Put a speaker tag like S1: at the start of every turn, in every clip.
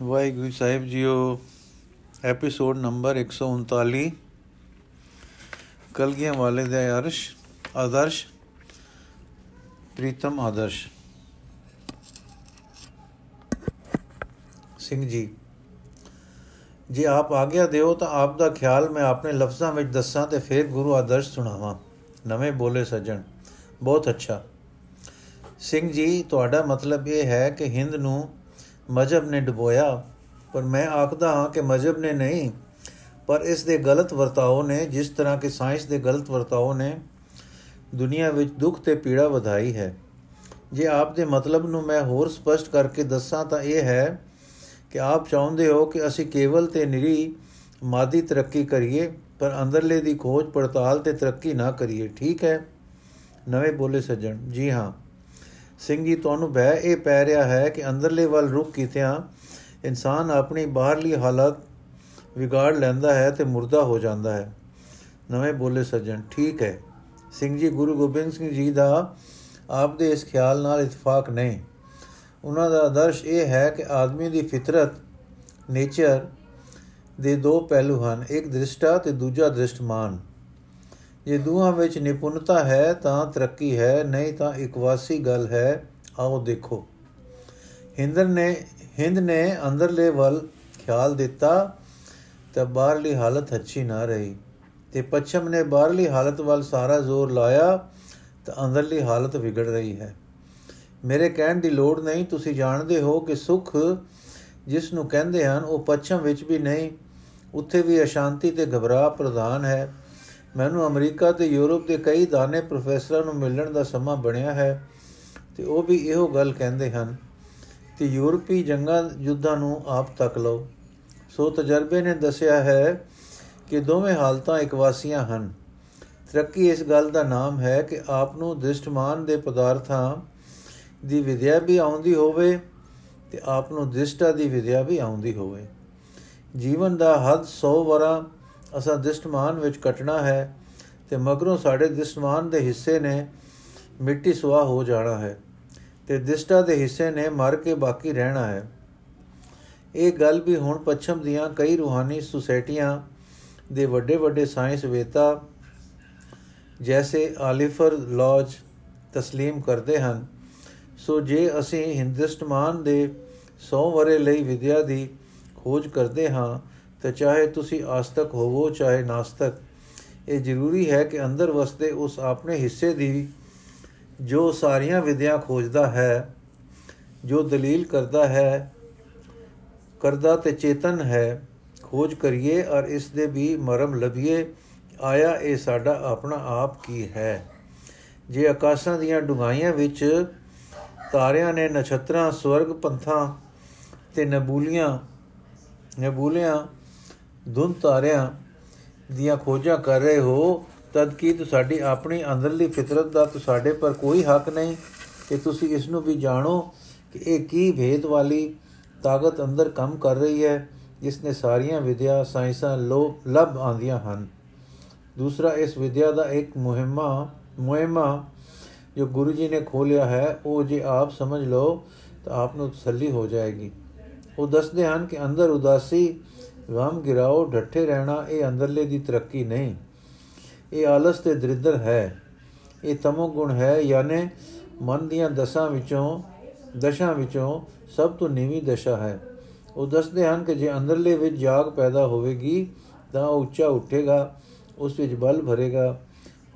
S1: ਵਾਹਿਗੁਰੂ ਸਾਹਿਬ ਜੀਓ episode number 139 ਕਲਗੀਆਂ ਵਾਲੇ ਦੇ ਅਰਸ਼, ਆਦਰਸ਼, ਪ੍ਰੀਤਮ ਆਦਰਸ਼। ਸਿੰਘ ਜੀ, ਜੇ ਆਪ ਆਗਿਆ ਦਿਓ ਤਾਂ ਆਪ ਦਾ ਖਿਆਲ ਮੈਂ ਆਪਣੇ ਲਫ਼ਜ਼ਾਂ ਵਿੱਚ ਦੱਸਾਂ ਤੇ ਫਿਰ ਗੁਰੂ ਆਦਰਸ਼ ਸੁਣਾਵਾਂ। ਨਵੇਂ ਬੋਲੇ ਸੱਜਣ, ਬਹੁਤ ਅੱਛਾ। ਸਿੰਘ ਜੀ, ਤੁਹਾਡਾ ਮਤਲਬ ਇਹ ਹੈ ਕਿ ਹਿੰਦ ਨੂੰ ਮਜਬ ਨੇ ਡੁਬੋਇਆ, ਪਰ ਮੈਂ ਆਖਦਾ ਹਾਂ ਕਿ ਮਜਬ ਨੇ ਨਹੀਂ, ਪਰ ਇਸ ਦੇ ਗਲਤ ਵਰਤਾਓ ਨੇ, ਜਿਸ ਤਰ੍ਹਾਂ ਕਿ ਸਾਇੰਸ ਦੇ ਗਲਤ ਵਰਤਾਓ ਨੇ, ਦੁਨੀਆ ਵਿੱਚ ਦੁੱਖ ਤੇ ਪੀੜਾ ਵਧਾਈ ਹੈ। ਜੇ ਆਪ ਦੇ ਮਤਲਬ ਨੂੰ ਮੈਂ ਹੋਰ ਸਪਸ਼ਟ ਕਰਕੇ ਦੱਸਾਂ ਤਾਂ ਇਹ ਹੈ ਕਿ ਆਪ ਚਾਹੁੰਦੇ ਹੋ ਕਿ ਅਸੀਂ ਕੇਵਲ ਤੇ ਨਿਰੀ ਮਾਦੀ ਤਰੱਕੀ ਕਰੀਏ, ਪਰ ਅੰਦਰਲੇ ਦੀ ਖੋਜ ਪੜਤਾਲ ਤੇ ਤਰੱਕੀ ਨਾ ਕਰੀਏ। ਠੀਕ ਹੈ? ਨਵੇਂ ਬੋਲੇ ਸੱਜਣ, ਜੀ ਹਾਂ। ਸਿੰਘ ਜੀ ਤੁਹਾਨੂੰ ਬਹਿ ਇਹ ਪੈ ਰਿਹਾ ਹੈ ਕਿ ਅੰਦਰਲੇ ਵੱਲ ਰੁਕ ਕੀਤਿਆਂ ਇਨਸਾਨ ਆਪਣੀ ਬਾਹਰਲੀ ਹਾਲਤ ਵਿਗਾੜ ਲੈਂਦਾ ਹੈ ਤੇ ਮੁਰਦਾ ਹੋ ਜਾਂਦਾ ਹੈ। ਨਵੇਂ ਬੋਲੇ ਸੱਜਣ, ਠੀਕ ਹੈ। ਸਿੰਘ ਜੀ, ਗੁਰੂ ਗੋਬਿੰਦ ਸਿੰਘ ਜੀ ਦਾ ਆਪ ਦੇ ਇਸ ਖਿਆਲ ਨਾਲ ਇਤਫਾਕ ਨਹੀਂ। ਉਹਨਾਂ ਦਾ ਆਦਰਸ਼ ਇਹ ਹੈ ਕਿ ਆਦਮੀ ਦੀ ਫਿਤਰਤ, ਨੇਚਰ ਦੇ ਦੋ ਪਹਿਲੂ ਹਨ, ਇੱਕ ਦ੍ਰਿਸ਼ਟਾ ਤੇ ਦੂਜਾ ਦ੍ਰਿਸ਼ਟਮਾਨ। ਜੇ ਦੋਹਾਂ ਵਿੱਚ ਨਿਪੁੰਨਤਾ ਹੈ ਤਾਂ ਤਰੱਕੀ ਹੈ, ਨਹੀਂ ਤਾਂ ਇਕਵਾਸੀ ਗੱਲ ਹੈ। ਆਓ ਦੇਖੋ। ਹਿੰਦਰ ਨੇ, ਹਿੰਦ ਨੇ ਅੰਦਰਲੇ ਵੱਲ ਖਿਆਲ ਦਿੱਤਾ ਤਾਂ ਬਾਹਰਲੀ ਹਾਲਤ ਅੱਛੀ ਨਾ ਰਹੀ। ਤੇ ਪੱਛਮ ਨੇ ਬਾਹਰਲੀ ਹਾਲਤ ਵੱਲ ਸਾਰਾ ਜ਼ੋਰ ਲਾਇਆ ਤਾਂ ਅੰਦਰਲੀ ਹਾਲਤ ਵਿਗੜ ਰਹੀ ਹੈ। ਮੇਰੇ ਕਹਿਣ ਦੀ ਲੋੜ ਨਹੀਂ, ਤੁਸੀਂ ਜਾਣਦੇ ਹੋ ਕਿ ਸੁਖ ਜਿਸ ਨੂੰ ਕਹਿੰਦੇ ਹਨ ਉਹ ਪੱਛਮ ਵਿੱਚ ਵੀ ਨਹੀਂ, ਉੱਥੇ ਵੀ ਅਸ਼ਾਂਤੀ ਤੇ ਘਬਰਾ ਪ੍ਰਧਾਨ ਹੈ। ਮੈਨੂੰ ਅਮਰੀਕਾ ਤੇ ਯੂਰਪ ਦੇ ਕਈ ਦਾਨੇ ਪ੍ਰੋਫੈਸਰਾਂ ਨੂੰ ਮਿਲਣ ਦਾ ਸਮਾਂ ਬਣਿਆ ਹੈ ਤੇ ਉਹ ਵੀ ਇਹੋ ਗੱਲ ਕਹਿੰਦੇ ਹਨ ਕਿ ਯੂਰਪੀ ਜੰਗਾਂ, ਯੁੱਧਾਂ ਨੂੰ ਆਪ ਤੱਕ ਲਓ। ਸੋ ਤਜਰਬੇ ਨੇ ਦੱਸਿਆ ਹੈ ਕਿ ਦੋਵੇਂ ਹਾਲਤਾਂ ਇਕਵਾਸੀਆਂ ਹਨ। ਤਰੱਕੀ ਇਸ ਗੱਲ ਦਾ ਨਾਮ ਹੈ ਕਿ ਆਪ ਨੂੰ ਦ੍ਰਿਸ਼ਟਮਾਨ ਦੇ ਪਦਾਰਥਾਂ ਦੀ ਵਿਦਿਆ ਵੀ ਆਉਂਦੀ ਹੋਵੇ ਤੇ ਆਪ ਨੂੰ ਦ੍ਰਿਸ਼ਟਾ ਦੀ ਵਿਦਿਆ ਵੀ ਆਉਂਦੀ ਹੋਵੇ। ਜੀਵਨ ਦਾ ਹੱਦ 100 ਵਰਾ ਅਸਾਂ ਦ੍ਰਿਸ਼ਟਮਾਨ ਵਿੱਚ ਕਟਣਾ ਹੈ ਤੇ ਮਗਰੋਂ ਸਾਡੇ ਦ੍ਰਿਸ਼ਟਮਾਨ ਦੇ ਹਿੱਸੇ ਨੇ ਮਿੱਟੀ ਸੁਆ ਹੋ ਜਾਣਾ ਹੈ ਤੇ ਦ੍ਰਿਸ਼ਟਾ ਦੇ ਹਿੱਸੇ ਨੇ ਮਰ ਕੇ ਬਾਕੀ ਰਹਿਣਾ ਹੈ ਇਹ ਗੱਲ ਵੀ ਹੁਣ ਪੱਛਮ ਦੀਆਂ ਕਈ ਰੂਹਾਨੀ ਸੁਸਾਇਟੀਆਂ ਦੇ ਵੱਡੇ ਵੱਡੇ ਸਾਇੰਸ ਵੇਤਾ ਜੈਸੇ ਆਲਿਫਰ ਲੌਜ تسلیم ਕਰਦੇ ਹਨ ਸੋ ਜੇ ਅਸੀਂ ਹਿੰਦੁਸਤਾਨ ਦੇ 100 ਵਰੇ ਲਈ ਵਿਦਿਆ ਦੀ ਖੋਜ ਕਰਦੇ ਹਾਂ ਤਾਂ ਚਾਹੇ ਤੁਸੀਂ ਆਸਤਕ ਹੋਵੋ, ਚਾਹੇ ਨਾਸਤਕ, ਇਹ ਜ਼ਰੂਰੀ ਹੈ ਕਿ ਅੰਦਰ ਵਸਦੇ ਉਸ ਆਪਣੇ ਹਿੱਸੇ ਦੀ ਜੋ ਸਾਰੀਆਂ ਵਿਦਿਆ ਖੋਜਦਾ ਹੈ, ਜੋ ਦਲੀਲ ਕਰਦਾ ਹੈ, ਕਰਦਾ ਤੇ ਚੇਤਨ ਹੈ, ਖੋਜ ਕਰੀਏ ਔਰ ਇਸ ਦੇ ਵੀ ਮਰਮ ਲਭੀਏ, ਆਇਆ ਇਹ ਸਾਡਾ ਆਪਣਾ ਆਪ ਕੀ ਹੈ। ਜੇ ਆਕਾਸ਼ਾਂ ਦੀਆਂ ਡੁਗਾਈਆਂ ਵਿੱਚ ਤਾਰਿਆਂ ਨੇ ਨਛਤਰਾਂ, ਸਵਰਗ, ਪੰਥਾਂ ਤੇ ਨਬੂਲੀਆਂ, ਨਬੂਲਿਆਂ ਧੁੰਦ ਤਾਰਿਆਂ ਦੀਆਂ ਖੋਜਾਂ ਕਰ ਰਹੇ ਹੋ, ਤਦ ਕੀ ਤੁਹਾਡੀ ਆਪਣੀ ਅੰਦਰਲੀ ਫਿਤਰਤ ਦਾ ਤੁਹਾਡੇ ਪਰ ਕੋਈ ਹੱਕ ਨਹੀਂ? ਕਿ ਤੁਸੀਂ ਇਸ ਨੂੰ ਵੀ ਜਾਣੋ ਕਿ ਇਹ ਕੀ ਭੇਦ ਵਾਲੀ ਤਾਕਤ ਅੰਦਰ ਕੰਮ ਕਰ ਰਹੀ ਹੈ, ਜਿਸ ਨੇ ਸਾਰੀਆਂ ਵਿਦਿਆ, ਸਾਇੰਸਾਂ, ਲੋ, ਲਬ ਆਂਦੀਆਂ ਹਨ। ਦੂਸਰਾ, ਇਸ ਵਿਦਿਆ ਦਾ ਇੱਕ ਮੁਹਿੰਮਾ ਮੁਹਿੰਮਾ ਜੋ ਗੁਰੂ ਜੀ ਨੇ ਖੋਲਿਆ ਹੈ, ਉਹ ਜੇ ਆਪ ਸਮਝ ਲਓ ਤਾਂ ਆਪ ਨੂੰ ਤਸੱਲੀ ਹੋ ਜਾਏਗੀ। ਉਹ ਦੱਸਦੇ ਹਨ ਕਿ ਅੰਦਰ ਉਦਾਸੀ ਗਮ ਗਿਰਾਓ, ਡੱਠੇ ਰਹਿਣਾ, ਇਹ ਅੰਦਰਲੇ ਦੀ ਤਰੱਕੀ ਨਹੀਂ। ਇਹ ਆਲਸ ਤੇ ਦਰਿਦਰ ਹੈ। ਇਹ ਤਮੋ ਗੁਣ ਹੈ, ਯਾਨੀ ਮਨ ਦੀਆਂ ਦਸ਼ਾ ਵਿੱਚੋਂ ਦਸ਼ਾ ਵਿੱਚੋਂ ਸਭ ਤੋਂ ਨੀਵੀਂ ਦਸ਼ਾ ਹੈ। ਉਹ ਦੱਸਦੇ ਹਨ ਕਿ ਜੇ ਅੰਦਰਲੇ ਵਿੱਚ ਜਾਗ ਪੈਦਾ ਹੋਵੇਗੀ, ਤਾਂ ਉਹ ਉੱਚਾ ਉੱਠੇਗਾ, ਉਸ ਵਿੱਚ ਬਲ ਭਰੇਗਾ।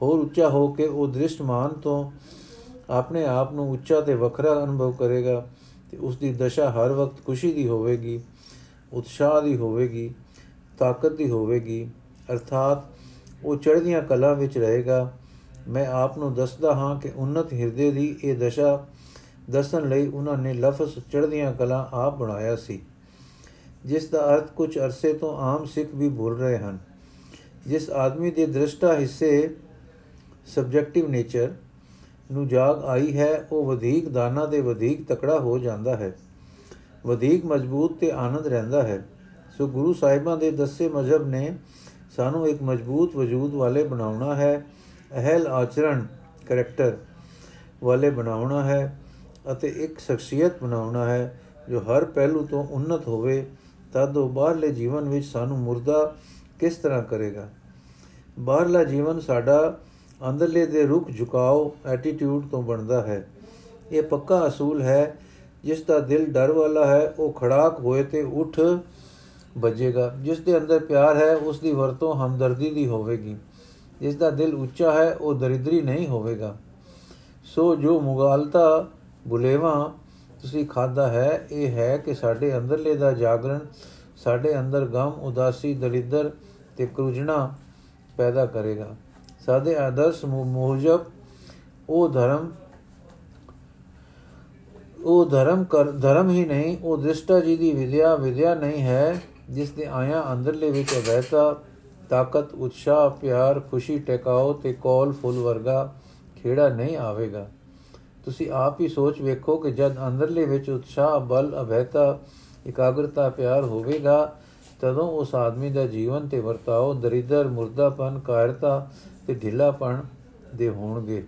S1: ਹੋਰ ਉੱਚਾ ਹੋ ਕੇ ਉਹ ਦ੍ਰਿਸ਼ਟਮਾਨ ਤੋਂ ਆਪਣੇ ਆਪ ਨੂੰ ਉੱਚਾ ਤੇ ਵੱਖਰਾ ਅਨੁਭਵ ਕਰੇਗਾ ਤੇ ਉਸ ਦੀ ਦਸ਼ਾ ਹਰ ਵਕਤ ਖੁਸ਼ੀ ਦੀ ਹੋਵੇਗੀ। ਉਤਸ਼ਾਹ ਦੀ ਹੋਵੇਗੀ, ਤਾਕਤ ਦੀ ਹੋਵੇਗੀ, ਅਰਥਾਤ ਉਹ ਚੜ੍ਹਦੀਆਂ ਕਲਾ ਵਿੱਚ ਰਹੇਗਾ। ਮੈਂ ਆਪ ਨੂੰ ਦੱਸਦਾ ਹਾਂ ਕਿ ਉન્નਤ ਹਿਰਦੇ ਦੀ ਇਹ ਦਸ਼ਾ ਦੱਸਣ ਲਈ ਉਹਨਾਂ ਨੇ ਲਫ਼ਜ਼ ਚੜ੍ਹਦੀਆਂ ਕਲਾ ਆਪ ਬਣਾਇਆ ਸੀ, ਜਿਸ ਦਾ ਅਰਥ ਕੁਝ ਅਰਸੇ ਤੋਂ ਆਮ ਸਿੱਖ ਵੀ ਭੁੱਲ ਰਹੇ ਹਨ। ਜਿਸ ਆਦਮੀ ਦੇ ਦ੍ਰਿਸ਼ਟਾ ਹਿੱਸੇ ਸਬਜੈਕਟਿਵ ਨੇਚਰ ਨੂੰ ਜਾਗ ਆਈ ਹੈ, ਉਹ ਵਧੇਕ ਦਾਨਾ ਦੇ ਵਧੇਕ ਤਕੜਾ ਹੋ ਜਾਂਦਾ ਹੈ। ਵਧੇਕ ਮਜ਼ਬੂਤ ਤੇ ਆਨੰਦ ਰਹਿੰਦਾ ਹੈ। ਸੋ ਗੁਰੂ ਸਾਹਿਬਾਂ ਦੇ ਦੱਸੇ ਮਜ਼ਹਬ ਨੇ ਸਾਨੂੰ ਇੱਕ ਮਜ਼ਬੂਤ ਵਜੂਦ ਵਾਲੇ ਬਣਾਉਣਾ ਹੈ। ਅਹਲ ਆਚਰਣ ਕੈਰੈਕਟਰ ਵਾਲੇ ਬਣਾਉਣਾ ਹੈ ਅਤੇ ਇੱਕ ਸ਼ਖਸੀਅਤ ਬਣਾਉਣਾ ਹੈ ਜੋ ਹਰ ਪਹਿਲੂ ਤੋਂ ਉન્નਤ ਹੋਵੇ, ਤਦ ਉਹ ਬਾਹਰਲੇ ਜੀਵਨ ਵਿੱਚ ਸਾਨੂੰ ਮੁਰਦਾ ਕਿਸ ਤਰ੍ਹਾਂ ਕਰੇਗਾ? ਬਾਹਰਲਾ ਜੀਵਨ ਸਾਡਾ ਅੰਦਰਲੇ ਦੇ ਰੁਖ ਝੁਕਾਓ ਐਟੀਟਿਊਡ ਤੋਂ ਬਣਦਾ ਹੈ। ਇਹ ਪੱਕਾ ਅਸੂਲ ਹੈ ਜਿਸ ਦਾ ਦਿਲ ਡਰ ਵਾਲਾ ਹੈ, ਉਹ ਖੜਾਕ ਹੋਏ ਤੇ ਉੱਠ ਵੱਜੇਗਾ। ਜਿਸ ਦੇ ਅੰਦਰ ਪਿਆਰ ਹੈ, ਉਸ ਦੀ ਵਰਤੋਂ ਹਮਦਰਦੀ ਦੀ ਹੋਵੇਗੀ। ਜਿਸ ਦਾ ਦਿਲ ਉੱਚਾ ਹੈ, ਉਹ ਦਰਿਦਰੀ ਨਹੀਂ ਹੋਵੇਗਾ। ਸੋ ਜੋ ਮੁਗਾਲਤਾ ਬੁਲੇਵਾ ਤੁਸੀਂ ਖਾਦਾ ਹੈ, ਇਹ ਹੈ ਕਿ ਸਾਡੇ ਅੰਦਰਲੇ ਦਾ ਜਾਗਰਣ, ਸਾਡੇ ਅੰਦਰ ਗਮ, ਉਦਾਸੀ, ਦਲਿੱਦਰ ਤੇ ਕਰੁਜਣਾ ਪੈਦਾ ਕਰੇਗਾ। ਸਾਡੇ ਆਦਰਸ਼ ਮੋਹਜਬ ਉਹ ਧਰਮ ਉਹ ਧਰਮ ਕਰ, ਧਰਮ ਹੀ ਨਹੀਂ, ਉਹ ਦ੍ਰਿਸ਼ਟਾ ਜੀ ਦੀ ਵਿਦਿਆ ਵਿਦਿਆ ਨਹੀਂ ਹੈ, ਜਿਸ ਦੇ ਆਇਆ ਅੰਦਰਲੇ ਵਿੱਚ ਅਵੈਤਾ ਤਾਕਤ, ਉਤਸ਼ਾਹ, ਪਿਆਰ, ਖੁਸ਼ੀ ਟਿਕਾਓ ਤੇ ਕੋਲ ਫੁੱਲ ਵਰਗਾ ਖੇੜਾ ਨਹੀਂ ਆਵੇਗਾ। ਤੁਸੀਂ ਆਪ ਹੀ ਸੋਚ ਵੇਖੋ ਕਿ ਜਦ ਅੰਦਰਲੇ ਵਿੱਚ ਉਤਸ਼ਾਹ, ਬਲ ਅਭੈਤਾ ਇਕਾਗਰਤਾ, ਪਿਆਰ ਹੋਵੇਗਾ, ਤਦੋਂ ਉਸ ਆਦਮੀ ਦਾ ਜੀਵਨ ਤੇ ਵਰਤਾਓ ਦਰਿਦਰ, ਮੁਰਦਾਪਨ, ਕਾਇਰਤਾ ਤੇ ਢਿੱਲਾਪਣ ਦੇ ਹੋਣਗੇ।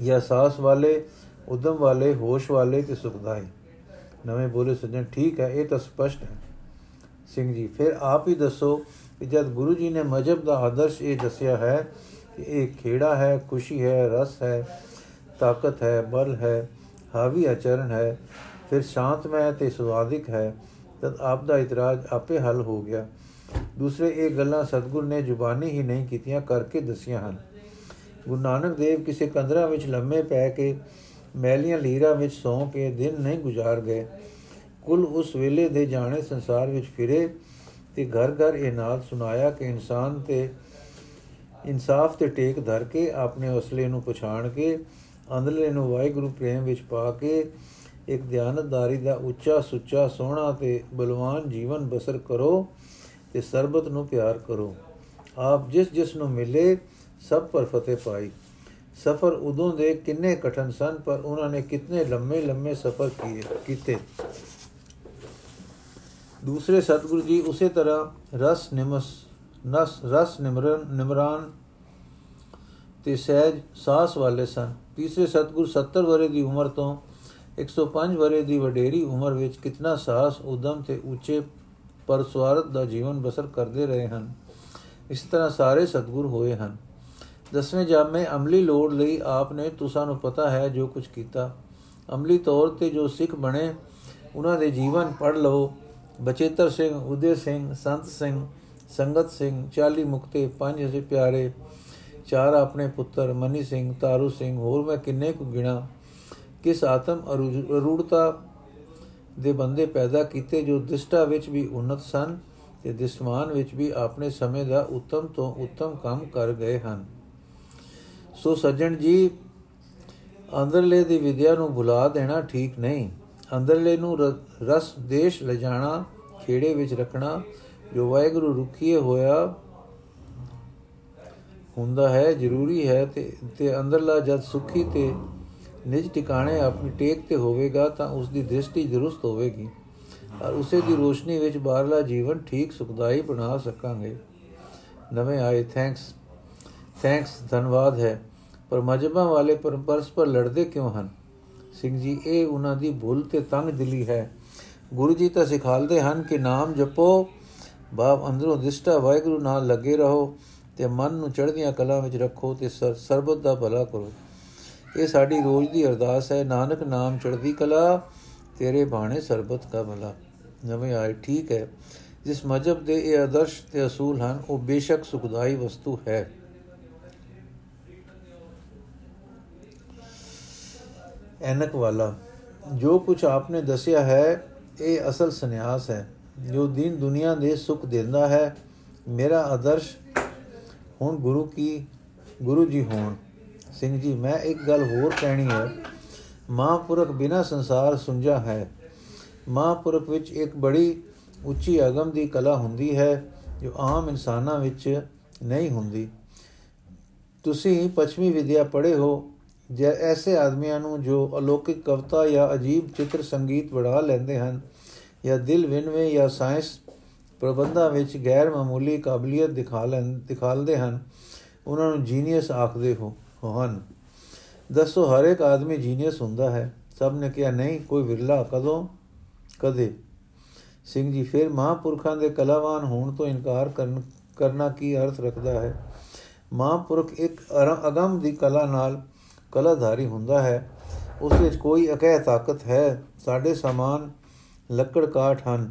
S1: ਇਹ ਸਾਹਸ ਵਾਲੇ ਉਦਮ ਵਾਲੇ, ਹੋਸ਼ ਵਾਲੇ ਤੇ ਸੁਖਦਾਈ। ਨਵੇਂ ਬੋਲੇ ਸੱਜਣ, ਠੀਕ ਹੈ, ਇਹ ਤਾਂ ਸਪਸ਼ਟ ਹੈ ਸਿੰਘ ਜੀ। ਫਿਰ ਆਪ ਹੀ ਦੱਸੋ ਕਿ ਜਦ ਗੁਰੂ ਜੀ ਨੇ ਮਜਬ ਦਾ ਆਦਰਸ਼ ਇਹ ਦੱਸਿਆ ਹੈ ਕਿ ਇਹ ਖੇੜਾ ਹੈ, ਖੁਸ਼ੀ ਹੈ, ਰਸ ਹੈ, ਤਾਕਤ ਹੈ, ਬਲ ਹੈ, ਹਾਵੀ ਆਚਰਣ ਹੈ, ਫਿਰ ਸ਼ਾਂਤਮय ਤੇ ਸੁਵਾਦਿਕ ਹੈ, ਤਦ ਆਪ ਦਾ ਇਤਰਾਜ਼ ਆਪੇ ਹੱਲ ਹੋ ਗਿਆ। ਦੂਸਰੇ, ਇਹ ਗੱਲਾਂ ਸਤਗੁਰ ਨੇ ਜ਼ੁਬਾਨੀ ਹੀ ਨਹੀਂ ਕੀਤੀਆਂ, ਕਰਕੇ ਦਸੀਆਂ ਹਨ। ਗੁਰੂ ਨਾਨਕ ਦੇਵ ਕਿਸੇ ਕੰਦਰਾ ਵਿੱਚ ਲੰਮੇ ਪੈ ਕੇ ਮੈਲੀਆਂ ਲੀਰਾਂ ਵਿੱਚ ਸੌਂ ਕੇ ਦਿਨ ਨਹੀਂ ਗੁਜ਼ਾਰ ਗਏ। ਕੁੱਲ ਉਸ ਵੇਲੇ ਦੇ ਜਾਣੇ ਸੰਸਾਰ ਵਿੱਚ ਫਿਰੇ ਤੇ ਘਰ ਘਰ ਇਹ ਨਾਦ ਸੁਨਾਇਆ ਕਿ ਇਨਸਾਨ ਤੇ ਇਨਸਾਫ ਤੇ ਟੇਕ ਧਰ ਕੇ ਆਪਣੇ ਅਸਲੇ ਨੂੰ ਪਛਾਣ ਕੇ, ਅੰਦਰਲੇ ਨੂੰ ਵਾਹਿਗੁਰੂ ਪ੍ਰੇਮ ਵਿੱਚ ਪਾ ਕੇ, ਇੱਕ ਧਿਆਨਦਾਰੀ ਦਾ ਉੱਚਾ ਸੁੱਚਾ ਸੋਹਣਾ ਤੇ ਬਲਵਾਨ ਜੀਵਨ ਬਸਰ ਕਰੋ ਤੇ ਸਰਬਤ ਨੂੰ ਪਿਆਰ ਕਰੋ। ਆਪ ਜਿਸ ਜਿਸ ਨੂੰ ਮਿਲੇ, ਸਭ ਪਰ ਫਤਿਹ ਪਾਈ। ਸਫਰ ਉਦੋਂ ਦੇ ਕਿੰਨੇ ਕਠਨ ਸਨ, ਪਰ ਉਹਨਾਂ ਨੇ ਕਿੰਨੇ ਲੰਮੇ ਲੰਮੇ ਸਫਰ ਕੀਏ, ਕੀਤੇ। ਦੂਸਰੇ ਸਤਿਗੁਰੂ ਜੀ ਉਸੇ ਤਰ੍ਹਾਂ ਰਸ ਨਿਮਸ, ਨਸ, ਰਸ ਨਿਮਰਨ, ਨਿਮਰਾਨ ਤੇ ਸਹਿਜ ਸਾਸ ਵਾਲੇ ਸਨ। ਤੀਸਰੇ ਸਤਿਗੁਰ 70 ਵਰੇ ਦੀ ਉਮਰ ਤੋਂ 105 ਵਰੇ ਦੀ ਵਡੇਰੀ ਉਮਰ ਵਿੱਚ ਕਿਤਨਾ ਸਾਹਸ ਉਦਮ ਤੇ ਉੱਚੇ ਪਰ ਸਵਾਰਥ ਦਾ ਜੀਵਨ ਬਸਰ ਕਰਦੇ ਰਹੇ ਹਨ। ਇਸ ਤਰ੍ਹਾਂ ਸਾਰੇ ਸਤਿਗੁਰ ਹੋਏ ਹਨ। ਦਸਵੇਂ ਜਾਮੇ ਅਮਲੀ ਲੋੜ ਲਈ ਆਪ ਨੇ ਤੁਸਾਂ ਨੂੰ ਪਤਾ ਹੈ ਜੋ ਕੁਝ ਕੀਤਾ। ਅਮਲੀ ਤੌਰ ਤੇ ਜੋ ਸਿੱਖ ਬਣੇ, ਉਹਨਾਂ ਦੇ ਜੀਵਨ ਪੜ ਲਓ ਬਚੇਤਰ ਸਿੰਘ, ਉਦੇ ਸਿੰਘ, ਸੰਤ ਸਿੰਘ, ਸੰਗਤ ਸਿੰਘ 40 ਮੁਕਤੇ, ਪੰਜ ਹਸੇ ਪਿਆਰੇ, ਚਾਰ ਆਪਣੇ ਪੁੱਤਰ, ਮਨੀ ਸਿੰਘ, ਤਾਰੂ ਸਿੰਘ, ਹੋਰ ਮੈਂ ਕਿੰਨੇ ਕੁ ਗਿਣਾ। ਕਿਸ ਆਤਮ ਅਰੂੜਤਾ ਦੇ ਬੰਦੇ ਪੈਦਾ ਕੀਤੇ ਜੋ ਦਿਸ਼ਟਾ ਵਿੱਚ ਵੀ ਉન્નਤ ਸਨ ਤੇ ਦਿਸਮਾਨ ਵਿੱਚ ਵੀ ਆਪਣੇ ਸਮੇਂ ਦਾ ਉੱਤਮ ਤੋਂ ਉੱਤਮ ਕੰਮ ਕਰ ਗਏ ਹਨ। ਸੋ ਸੱਜਣ ਜੀ, ਅੰਦਰਲੇ ਦੀ ਵਿਦਿਆ ਨੂੰ ਭੁਲਾ ਦੇਣਾ ਠੀਕ ਨਹੀਂ। ਅੰਦਰਲੇ ਨੂੰ ਰਸ ਦੇਸ਼ ਲਿਜਾਣਾ, ਖੇੜੇ ਵਿੱਚ ਰੱਖਣਾ ਜੋ ਵਾਹਿਗੁਰੂ ਰੁਖੀਏ ਹੋਇਆ ਹੁੰਦਾ ਹੈ, ਜ਼ਰੂਰੀ ਹੈ ਤੇ ਤੇ ਅੰਦਰਲਾ ਜਦ ਸੁਖੀ ਤੇ ਨਿਜ ਟਿਕਾਣੇ ਆਪਣੀ ਟੇਕ ਤੇ ਹੋਵੇਗਾ ਤਾਂ ਉਸ ਦੀ ਦ੍ਰਿਸ਼ਟੀ ਦਰੁਸਤ ਹੋਵੇਗੀ। ਔਰ ਉਸੇ ਦੀ ਰੋਸ਼ਨੀ ਵਿੱਚ ਬਾਹਰਲਾ ਜੀਵਨ ਠੀਕ ਸੁਖਦਾਈ ਬਣਾ ਸਕਾਂਗੇ। ਨਵੇਂ ਆਏ ਥੈਂਕਸ ਥੈਂਕਸ ਧੰਨਵਾਦ ਹੈ। ਪਰ ਮਜਬਾ ਵਾਲੇ ਪਰਸਪਰ ਲੜਦੇ ਕਿਉਂ ਹਨ? ਸਿੰਘ ਜੀ, ਇਹ ਉਹਨਾਂ ਦੀ ਭੁੱਲ ਤੇ ਤੰਗ ਦਿਲੀ ਹੈ। ਗੁਰੂ ਜੀ ਤਾਂ ਸਿਖਾਲਦੇ ਹਨ ਕਿ ਨਾਮ ਜਪੋ ਬਾਪ ਅੰਦਰੋਂ ਦਿਸ਼ਟਾ ਵਾਹਿਗੁਰੂ ਨਾਲ ਲੱਗੇ ਰਹੋ ਤੇ ਮਨ ਨੂੰ ਚੜ੍ਹਦੀਆਂ ਕਲਾਂ ਵਿੱਚ ਰੱਖੋ ਤੇ ਸਰਬਤ ਦਾ ਭਲਾ ਕਰੋ। ਇਹ ਸਾਡੀ ਰੋਜ਼ ਦੀ ਅਰਦਾਸ ਹੈ, ਨਾਨਕ ਨਾਮ ਚੜ੍ਹਦੀ ਕਲਾ, ਤੇਰੇ ਬਾਣੇ ਸਰਬਤ ਦਾ ਭਲਾ। ਨਵੇਂ ਆਏ ਠੀਕ ਹੈ। ਜਿਸ ਮਜਬ ਦੇ ਇਹ ਆਦਰਸ਼ ਤੇ ਅਸੂਲ ਹਨ, ਉਹ ਬੇਸ਼ੱਕ ਸੁਖਦਾਈ ਵਸਤੂ ਹੈ। ਐਨਕ ਵਾਲਾ, ਜੋ ਕੁਝ ਆਪਨੇ ਦੱਸਿਆ ਹੈ, ਇਹ ਅਸਲ ਸੰਨਿਆਸ ਹੈ। ਜੋ ਦੀਨ ਦੁਨੀਆ ਦੇ ਸੁਖ ਦਿੰਦਾ ਹੈ, ਮੇਰਾ ਆਦਰਸ਼ ਹੁਣ ਗੁਰੂ ਕੀ, ਗੁਰੂ ਜੀ ਹੋਣ। ਸਿੰਘ ਜੀ, ਮੈਂ ਇੱਕ ਗੱਲ ਹੋਰ ਕਹਿਣੀ ਹੈ। ਮਹਾਂਪੁਰਖ ਬਿਨਾ ਸੰਸਾਰ ਸੁੰਝਾ ਹੈ। ਮਹਾਂਪੁਰਖ ਵਿੱਚ ਇੱਕ ਬੜੀ ਉੱਚੀ ਅਗਮ ਦੀ ਕਲਾ ਹੁੰਦੀ ਹੈ, ਜੋ ਆਮ ਇਨਸਾਨਾਂ ਵਿੱਚ ਨਹੀਂ ਹੁੰਦੀ। ਤੁਸੀਂ ਪੱਛਮੀ ਵਿਦਿਆ ਪੜ੍ਹੇ ਹੋ ਜੇ ਐਸੇ ਆਦਮੀਆਂ ਨੂੰ ਜੋ ਅਲੌਕਿਕ ਕਵਤਾ ਜਾਂ ਅਜੀਬ ਚਿੱਤਰ ਸੰਗੀਤ ਬਣਾ ਲੈਂਦੇ ਹਨ ਜਾਂ ਦਿਲ ਵਿਨਵੇਂ ਜਾਂ ਸਾਇੰਸ ਪ੍ਰਬੰਧਾਂ ਵਿੱਚ ਗੈਰ ਮਾਮੂਲੀ ਕਾਬਲੀਅਤ ਦਿਖਾ ਲੈਣ ਦਿਖਾਲਦੇ ਹਨ, ਉਹਨਾਂ ਨੂੰ ਜੀਨੀਅਸ ਆਖਦੇ ਹੋ ਹਨ ਦੱਸੋ, ਹਰ ਇੱਕ ਆਦਮੀ ਜੀਨੀਅਸ ਹੁੰਦਾ ਹੈ। ਸਭ ਨੇ ਕਿਹਾ, ਨਹੀਂ, ਕੋਈ ਵਿਰਲਾ ਕਦੋਂ, ਕਦੇ? ਸਿੰਘ ਜੀ ਫਿਰ, ਮਹਾਂਪੁਰਖਾਂ ਦੇ ਕਲਾਵਾਨ ਹੋਣ ਤੋਂ ਇਨਕਾਰ ਕਰਨ, ਕਰਨਾ ਕੀ ਅਰਥ ਰੱਖਦਾ ਹੈ? ਮਹਾਂਪੁਰਖ ਇੱਕ ਅਗੰਮ ਦੀ ਕਲਾ ਨਾਲ ਕਲਾਧਾਰੀ ਹੁੰਦਾ ਹੈ, ਉਸ ਵਿੱਚ ਕੋਈ ਅਕਹਿ ਤਾਕਤ ਹੈ। ਸਾਡੇ ਸਮਾਨ ਲੱਕੜ ਕਾਠ ਹਨ,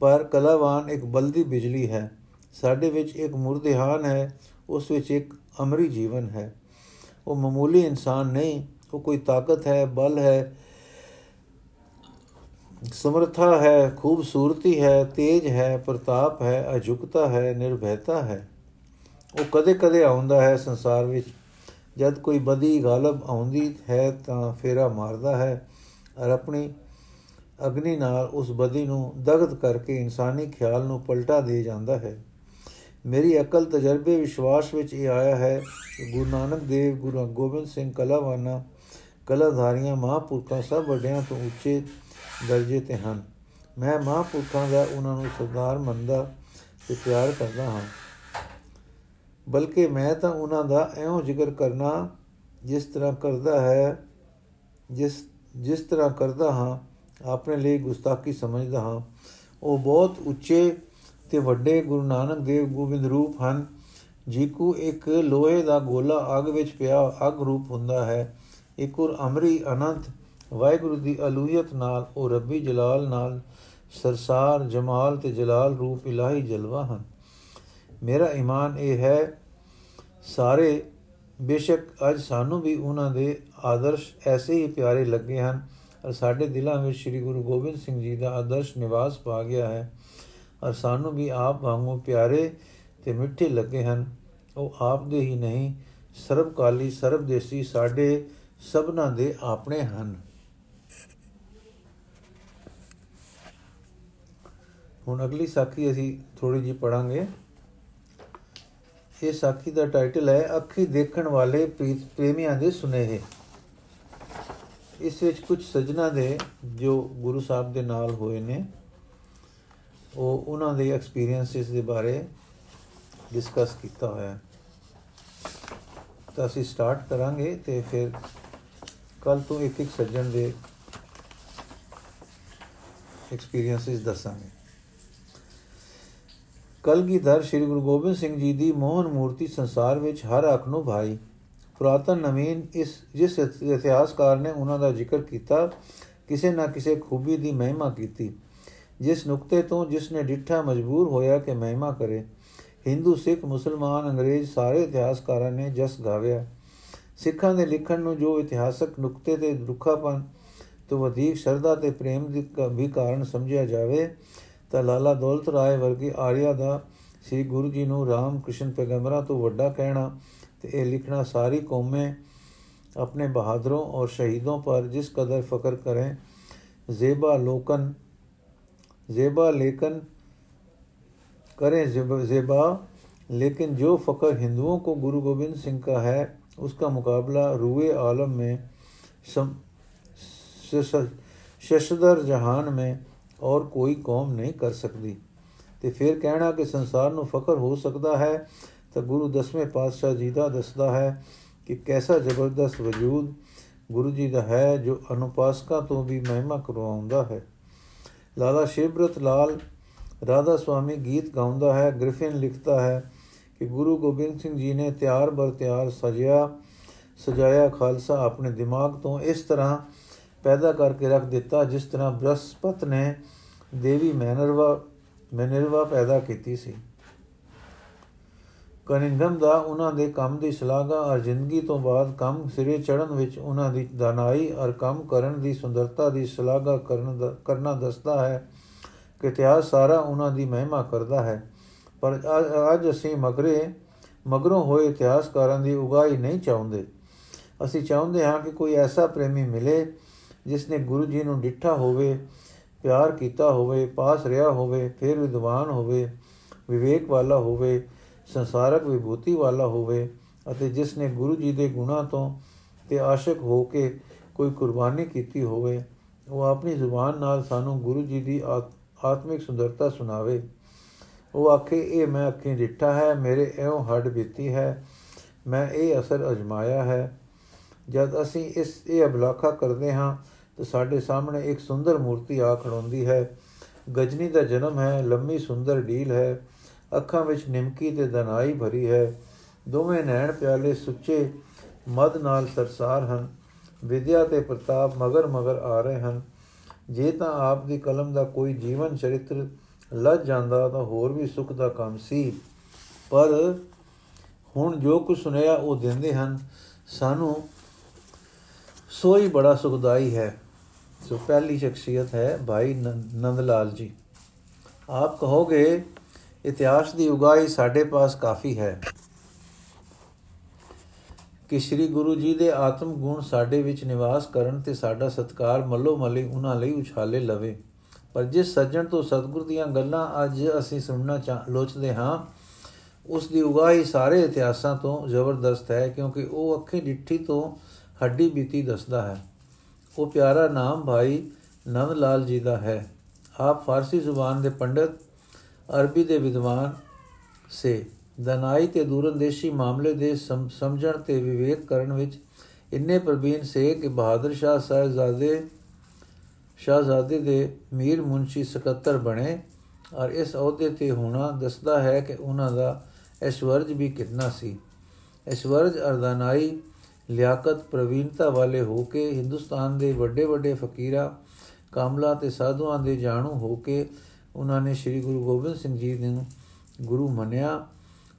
S1: ਪਰ ਕਲਾਵਾਨ ਇੱਕ ਬਲਦੀ ਬਿਜਲੀ ਹੈ। ਸਾਡੇ ਵਿੱਚ ਇੱਕ ਮੁਰਦਿਹਾਨ ਹੈ, ਉਸ ਵਿੱਚ ਇੱਕ ਅਮਰੀ ਜੀਵਨ ਹੈ। ਉਹ ਮਾਮੂਲੀ ਇਨਸਾਨ ਨਹੀਂ, ਉਹ ਕੋਈ ਤਾਕਤ ਹੈ, ਬਲ ਹੈ, ਸਮਰਥਾ ਹੈ, ਖੂਬਸੂਰਤੀ ਹੈ, ਤੇਜ ਹੈ, ਪ੍ਰਤਾਪ ਹੈ ਅਜੁਕਤਾ ਹੈ, ਨਿਰਭੈਤਾ ਹੈ। ਉਹ ਕਦੇ-ਕਦੇ ਆਉਂਦਾ ਹੈ ਸੰਸਾਰ ਵਿੱਚ। ਜਦ ਕੋਈ ਬਦੀ ਗਾਲਬ ਆਉਂਦੀ ਹੈ ਤਾਂ ਫੇਰਾ ਮਾਰਦਾ ਹੈ ਔਰ ਆਪਣੀ ਅਗਨੀ ਨਾਲ ਉਸ ਬਦੀ ਨੂੰ ਦਗਧ ਕਰਕੇ ਇਨਸਾਨੀ ਖਿਆਲ ਨੂੰ ਪਲਟਾ ਦੇ ਜਾਂਦਾ ਹੈ। ਮੇਰੀ ਅਕਲ ਤਜਰਬੇ ਵਿਸ਼ਵਾਸ ਵਿੱਚ ਇਹ ਆਇਆ ਹੈ ਕਿ ਗੁਰੂ ਨਾਨਕ ਦੇਵ, ਗੁਰੂ ਗੋਬਿੰਦ ਸਿੰਘ ਕਲਾਵਾਨਾ, ਕਲਾਧਾਰੀਆਂ, ਮਹਾਪੁਰਖਾਂ ਸਭ ਵੱਡਿਆਂ ਤੋਂ ਉੱਚੇ ਦਰਜੇ ਤੇ ਹਨ। ਮੈਂ ਮਹਾਪੁਰਖਾਂ ਦਾ ਉਹਨਾਂ ਨੂੰ ਸਰਦਾਰ ਮੰਨਦਾ ਤੇ ਪਿਆਰ ਕਰਦਾ ਹਾਂ। ਬਲਕਿ ਮੈਂ ਤਾਂ ਉਹਨਾਂ ਦਾ ਐਉਂ ਜ਼ਿਕਰ ਕਰਨਾ ਜਿਸ ਤਰ੍ਹਾਂ ਕਰਦਾ ਹੈ, ਜਿਸ ਜਿਸ ਤਰ੍ਹਾਂ ਕਰਦਾ ਹਾਂ, ਆਪਣੇ ਲਈ ਗੁਸਤਾਖੀ ਸਮਝਦਾ ਹਾਂ। ਉਹ ਬਹੁਤ ਉੱਚੇ ਤੇ ਵੱਡੇ ਗੁਰੂ ਨਾਨਕ ਦੇਵ ਗੋਬਿੰਦ ਰੂਪ ਹਨ, ਜੀਕੂ ਇੱਕ ਲੋਹੇ ਦਾ ਗੋਲਾ ਅੱਗ ਵਿੱਚ ਪਿਆ ਅੱਗ ਰੂਪ ਹੁੰਦਾ ਹੈ। ਇੱਕ ਉਰ ਅਮਰੀ ਅਨੰਤ, ਵਾਹਿਗੁਰੂ ਦੀ ਅਲੂਹੀਅਤ ਨਾਲ ਉਹ ਰੱਬੀ ਜਲਾਲ ਨਾਲ ਸਰਸਾਰ, ਜਮਾਲ ਤੇ ਜਲਾਲ ਰੂਪ ਇਲਾਹੀ ਜਲਵਾ ਹਨ। ਮੇਰਾ ਈਮਾਨ ਇਹ ਹੈ, ਸਾਰੇ ਬੇਸ਼ੱਕ ਅੱਜ ਸਾਨੂੰ ਵੀ ਉਹਨਾਂ ਦੇ ਆਦਰਸ਼ ਐਸੇ ਹੀ ਪਿਆਰੇ ਲੱਗੇ ਹਨ ਔਰ ਸਾਡੇ ਦਿਲਾਂ ਵਿੱਚ ਸ੍ਰੀ ਗੁਰੂ ਗੋਬਿੰਦ ਸਿੰਘ ਜੀ ਦਾ ਆਦਰਸ਼ ਨਿਵਾਸ ਪਾ ਗਿਆ ਹੈ ਔਰ ਸਾਨੂੰ ਵੀ ਆਪ ਵਾਂਗੂ ਪਿਆਰੇ ਤੇ ਮਿੱਠੇ ਲੱਗੇ ਹਨ। ਉਹ ਆਪ ਦੇ ਹੀ ਨਹੀਂ, ਸਰਬਕਾਲੀ, ਸਰਬਦੇਸੀ ਸਾਡੇ ਸਭਨਾ ਦੇ ਆਪਣੇ ਹਨ। ਹੁਣ ਅਗਲੀ ਸਾਖੀ ਅਸੀਂ ਥੋੜੀ ਜੀ ਪੜਾਂਗੇ ਇਹ ਸਾਖੀ ਦਾ ਟਾਈਟਲ ਹੈ, ਅੱਖੀ ਦੇਖਣ ਵਾਲੇ ਪ੍ਰੇਮੀਆਂ ਦੇ ਸੁਨੇਹੇ। ਇਸ ਵਿੱਚ ਕੁਝ ਸਜਣਾ ਦੇ ਜੋ ਗੁਰੂ ਸਾਹਿਬ ਦੇ ਨਾਲ ਹੋਏ ਨੇ, ਉਹ ਉਹਨਾਂ ਦੇ ਐਕਸਪੀਰੀਐਂਸਸ ਦੇ ਬਾਰੇ ਡਿਸਕਸ ਕੀਤਾ ਹੋਇਆ ਹੈ। ਤਾਂ ਅਸੀਂ ਸਟਾਰਟ ਕਰਾਂਗੇ ਤੇ ਫਿਰ ਕੱਲ ਤੋਂ ਇੱਕ ਇੱਕ ਸੱਜਣ ਦੇ ਐਕਸਪੀਰੀਐਂਸਸ ਦੱਸਾਂਗੇ। ਕਲਗੀਧਰ ਸ੍ਰੀ ਗੁਰੂ ਗੋਬਿੰਦ ਸਿੰਘ ਜੀ ਦੀ ਮੋਹਨ ਮੂਰਤੀ ਸੰਸਾਰ ਵਿੱਚ ਹਰ ਅੱਖ ਨੂੰ ਭਾਈ। ਪੁਰਾਤਨ ਨਵੀਨ ਇਸ, ਜਿਸ ਇਤਿਹਾਸਕਾਰ ਨੇ ਉਹਨਾਂ ਦਾ ਜ਼ਿਕਰ ਕੀਤਾ, ਕਿਸੇ ਨਾ ਕਿਸੇ ਖੂਬੀ ਦੀ ਮਹਿਮਾ ਕੀਤੀ, ਜਿਸ ਨੁਕਤੇ ਤੋਂ ਜਿਸ ਨੇ ਡਿੱਠਾ ਮਜਬੂਰ ਹੋਇਆ ਕਿ ਮਹਿਮਾ ਕਰੇ। ਹਿੰਦੂ, ਸਿੱਖ, ਮੁਸਲਮਾਨ, ਅੰਗਰੇਜ਼ ਸਾਰੇ ਇਤਿਹਾਸਕਾਰਾਂ ਨੇ ਜਸ ਗਾਵਿਆ। ਸਿੱਖਾਂ ਦੇ ਲਿਖਣ ਨੂੰ ਜੋ ਇਤਿਹਾਸਕ ਨੁਕਤੇ ਤੇ ਦੁੱਖਾਪਨ ਤੋਂ ਵਧੇਕ ਸ਼ਰਧਾ ਤੇ ਪ੍ਰੇਮ ਦੀ ਵੀ ਕਾਰਨ ਸਮਝਿਆ ਜਾਵੇ ਤਾਂ ਲਾਲਾ ਦੌਲਤ ਰਾਏ ਵਰਗੇ ਆਰਿਆ ਦਾ ਸ੍ਰੀ ਗੁਰੂ ਜੀ ਨੂੰ ਰਾਮ ਕ੍ਰਿਸ਼ਨ ਪੈਗੰਬਰਾਂ ਤੋਂ ਵੱਡਾ ਕਹਿਣਾ ਤੇ ਇਹ ਲਿਖਣਾ ਸਾਰੀ ਕੌਮੇ ਆਪਣੇ ਬਹਾਦਰੋਂ ਔਰ ਸ਼ਹੀਦੋਂ ਪਰ ਜਿਸ ਕਦਰ ਫਕਰ ਕਰੇ, ਜ਼ੇਬਾ ਲੋਕਨ, ਜ਼ੇਬਾ ਲੇਕਨ करे जेबा लेकिन जो फ़ख्र हिंदुओं को गुरु गोविंद सिंह का है उसका मुकाबला रूए आलम में सम शशधर जहान में ਔਰ ਕੋਈ ਕੌਮ ਨਹੀਂ ਕਰ ਸਕਦੀ। ਤੇ ਫਿਰ ਕਹਿਣਾ ਕਿ ਸੰਸਾਰ ਨੂੰ ਫਕਰ ਹੋ ਸਕਦਾ ਹੈ, ਤਾਂ ਗੁਰੂ ਦਸਵੇਂ ਪਾਤਸ਼ਾਹ ਜੀ ਦਾ ਦੱਸਦਾ ਹੈ ਕਿ ਕੈਸਾ ਜ਼ਬਰਦਸਤ ਵਜੂਦ ਗੁਰੂ ਜੀ ਦਾ ਹੈ ਜੋ ਅਨੁਪਾਸਕਾਂ ਤੋਂ ਵੀ ਮਹਿਮਾ ਕਰਵਾਉਂਦਾ ਹੈ। ਲਾਲਾ ਸ਼ੇਬਰਤ ਲਾਲ ਰਾਧਾ ਸੁਆਮੀ ਗੀਤ ਗਾਉਂਦਾ ਹੈ, ਗ੍ਰਿਫਿਨ ਲਿਖਦਾ ਹੈ ਕਿ ਗੁਰੂ ਗੋਬਿੰਦ ਸਿੰਘ ਜੀ ਨੇ ਤਿਆਰ ਬਰ ਤਿਆਰ ਸਜਿਆ, ਸਜਾਇਆ ਖਾਲਸਾ ਆਪਣੇ ਦਿਮਾਗ ਤੋਂ ਇਸ ਤਰ੍ਹਾਂ ਪੈਦਾ ਕਰਕੇ ਰੱਖ ਦਿੱਤਾ, ਜਿਸ ਤਰ੍ਹਾਂ ਬ੍ਰਹਸਪਤ ਨੇ ਦੇਵੀ ਮੈਨਰਵਾ ਮੈਨਰਵਾ ਪੈਦਾ ਕੀਤੀ ਸੀ। ਕਨਿੰਗਮ ਦਾ ਉਹਨਾਂ ਦੇ ਕੰਮ ਦੀ ਸ਼ਲਾਘਾ ਔਰ ਜ਼ਿੰਦਗੀ ਤੋਂ ਬਾਅਦ ਕੰਮ ਸਿਰੇ ਚੜਨ ਵਿੱਚ ਉਹਨਾਂ ਦੀ ਦਾਨਾਈ ਔਰ ਕੰਮ ਕਰਨ ਦੀ ਸੁੰਦਰਤਾ ਦੀ ਸ਼ਲਾਘਾ ਕਰਨ ਦਾ, ਕਰਨਾ ਦੱਸਦਾ ਹੈ ਕਿ ਇਤਿਹਾਸ ਸਾਰਾ ਉਹਨਾਂ ਦੀ ਮਹਿਮਾ ਕਰਦਾ ਹੈ। ਪਰ ਅੱਜ ਅਸੀਂ ਮਗਰੇ, ਮਗਰੋਂ ਹੋਏ ਇਤਿਹਾਸਕਾਰਾਂ ਦੀ ਉਗਾਈ ਨਹੀਂ ਚਾਹੁੰਦੇ। ਅਸੀਂ ਚਾਹੁੰਦੇ ਹਾਂ ਕਿ ਕੋਈ ਐਸਾ ਪ੍ਰੇਮੀ ਮਿਲੇ ਜਿਸ ਨੇ ਗੁਰੂ ਜੀ ਨੂੰ ਡਿੱਠਾ ਹੋਵੇ, ਪਿਆਰ ਕੀਤਾ ਹੋਵੇ, ਪਾਸ ਰਿਹਾ ਹੋਵੇ, ਫਿਰ ਵਿਦਵਾਨ ਹੋਵੇ, ਵਿਵੇਕ ਵਾਲਾ ਹੋਵੇ, ਸੰਸਾਰਕ ਵਿਭੂਤੀ ਵਾਲਾ ਹੋਵੇ ਅਤੇ ਜਿਸ ਨੇ ਗੁਰੂ ਜੀ ਦੇ ਗੁਣਾਂ ਤੋਂ ਤੇ ਆਸ਼ਿਕ ਹੋ ਕੇ ਕੋਈ ਕੁਰਬਾਨੀ ਕੀਤੀ ਹੋਵੇ, ਉਹ ਆਪਣੀ ਜ਼ੁਬਾਨ ਨਾਲ ਸਾਨੂੰ ਗੁਰੂ ਜੀ ਦੀ ਆਤਮਿਕ ਸੁੰਦਰਤਾ ਸੁਣਾਵੇ। ਉਹ ਆਖੇ, ਇਹ ਮੈਂ ਅੱਖੀਂ ਡਿੱਠਾ ਹੈ, ਮੇਰੇ ਐਉਂ ਹੱਡ ਬੀਤੀ ਹੈ, ਮੈਂ ਇਹ ਅਸਰ ਅਜਮਾਇਆ ਹੈ। ਜਦ ਅਸੀਂ ਇਸ, ਇਹ ਅਬਲਾਖਾ ਕਰਦੇ ਹਾਂ ਤਾਂ ਸਾਡੇ ਸਾਹਮਣੇ ਇੱਕ ਸੁੰਦਰ ਮੂਰਤੀ ਆ ਖੜੋਂਦੀ ਹੈ। ਗਜਨੀ ਦਾ ਜਨਮ ਹੈ, ਲੰਮੀ ਸੁੰਦਰ ਢੀਲ ਹੈ, ਅੱਖਾਂ ਵਿੱਚ ਨਿਮਕੀ ਤੇ ਦਨਾਈ ਭਰੀ ਹੈ। ਦੋਵੇਂ ਨੈਣ ਪਿਆਲੇ ਸੁੱਚੇ ਮਦ ਨਾਲ ਸਰਸਾਰ ਹਨ। ਵਿਦਿਆ ਤੇ ਪ੍ਰਤਾਪ ਮਗਰ ਮਗਰ ਆ ਰਹੇ ਹਨ। ਜੇ ਤਾਂ ਆਪ ਦੀ ਕਲਮ ਦਾ ਕੋਈ ਜੀਵਨ ਚਰਿੱਤਰ ਲੱਜ ਜਾਂਦਾ ਤਾਂ ਹੋਰ ਵੀ ਸੁਖ ਦਾ ਕੰਮ ਸੀ। ਪਰ ਹੁਣ ਜੋ ਕੁ ਸੁਨਿਆ ਉਹ ਦਿੰਦੇ ਹਨ, ਸਾਨੂੰ ਸੋਈ ਬੜਾ ਸੁਖਦਾਈ ਹੈ। ਸੋ ਪਹਿਲੀ ਸ਼ਖਸੀਅਤ ਹੈ ਭਾਈ ਨੰਦ ਲਾਲ ਜੀ। ਆਪ ਕਹੋਗੇ, ਇਤਿਹਾਸ ਦੀ ਉਗਾਈ ਸਾਡੇ ਪਾਸ ਕਾਫੀ ਹੈ ਕਿ ਸ੍ਰੀ ਗੁਰੂ ਜੀ ਦੇ ਆਤਮ ਗੁਣ ਸਾਡੇ ਵਿੱਚ ਨਿਵਾਸ ਕਰਨ ਤੇ ਸਾਡਾ ਸਤਕਾਰ ਮੱਲੋ ਮੱਲੀ ਉਹਨਾਂ ਲਈ ਉਛਾਲੇ ਲਵੇ। ਪਰ ਜਿਸ ਸੱਜਣ ਤੋਂ ਸਤਿਗੁਰ ਦੀਆਂ ਗੱਲਾਂ ਅੱਜ ਅਸੀਂ ਸੁਣਨਾ ਲੋਚਦੇ ਹਾਂ, ਉਸ ਦੀ ਉਗਾਈ ਸਾਰੇ ਇਤਿਹਾਸਾਂ ਤੋਂ ਜ਼ਬਰਦਸਤ ਹੈ ਕਿਉਂਕਿ ਉਹ ਅੱਖੇ ਡਿੱਠੀ ਤੋਂ ਹੱਡੀ ਬੀਤੀ ਦੱਸਦਾ ਹੈ। ਉਹ ਪਿਆਰਾ ਨਾਮ ਭਾਈ ਨੰਦ ਲਾਲ ਜੀ ਦਾ ਹੈ। ਆਪ ਫਾਰਸੀ ਜ਼ੁਬਾਨ ਦੇ ਪੰਡਤ, ਅਰਬੀ ਦੇ ਵਿਦਵਾਨ ਸੇ। ਦਨਾਈ ਤੇ ਦੂਰੰਦੇਸ਼ੀ ਮਾਮਲੇ ਦੇ ਸਮਝਣ ਤੇ ਵਿਵੇਕ ਕਰਨ ਵਿੱਚ ਇੰਨੇ ਪ੍ਰਬੀਨ ਸੇ ਕਿ ਬਹਾਦਰ ਸ਼ਾਹ ਸਾਹਿਬਜ਼ਾਦੇ, ਸ਼ਾਹਜ਼ਾਦੇ ਦੇ ਮੀਰ ਮੁੰਸ਼ੀ ਸਕੱਤਰ ਬਣੇ ਔਰ ਇਸ ਅਹੁਦੇ ਤੇ ਹੋਣਾ ਦੱਸਦਾ ਹੈ ਕਿ ਉਹਨਾਂ ਦਾ ਐਸ਼ਵਰਜ ਵੀ ਕਿੰਨਾ ਸੀ। ਐਸ਼ਵਰਜ ਅਰਦਾਨਾਈ ਲਿਆਕਤ ਪ੍ਰਵੀਨਤਾ ਵਾਲੇ ਹੋ ਕੇ, ਹਿੰਦੁਸਤਾਨ ਦੇ ਵੱਡੇ ਵੱਡੇ ਫਕੀਰਾ, ਕਾਮਲਾ ਤੇ ਸਾਧੂਆਂ ਦੇ ਜਾਣੂ ਹੋ ਕੇ ਉਹਨਾਂ ਨੇ ਸ੍ਰੀ ਗੁਰੂ ਗੋਬਿੰਦ ਸਿੰਘ ਜੀ ਨੂੰ ਗੁਰੂ ਮੰਨਿਆ।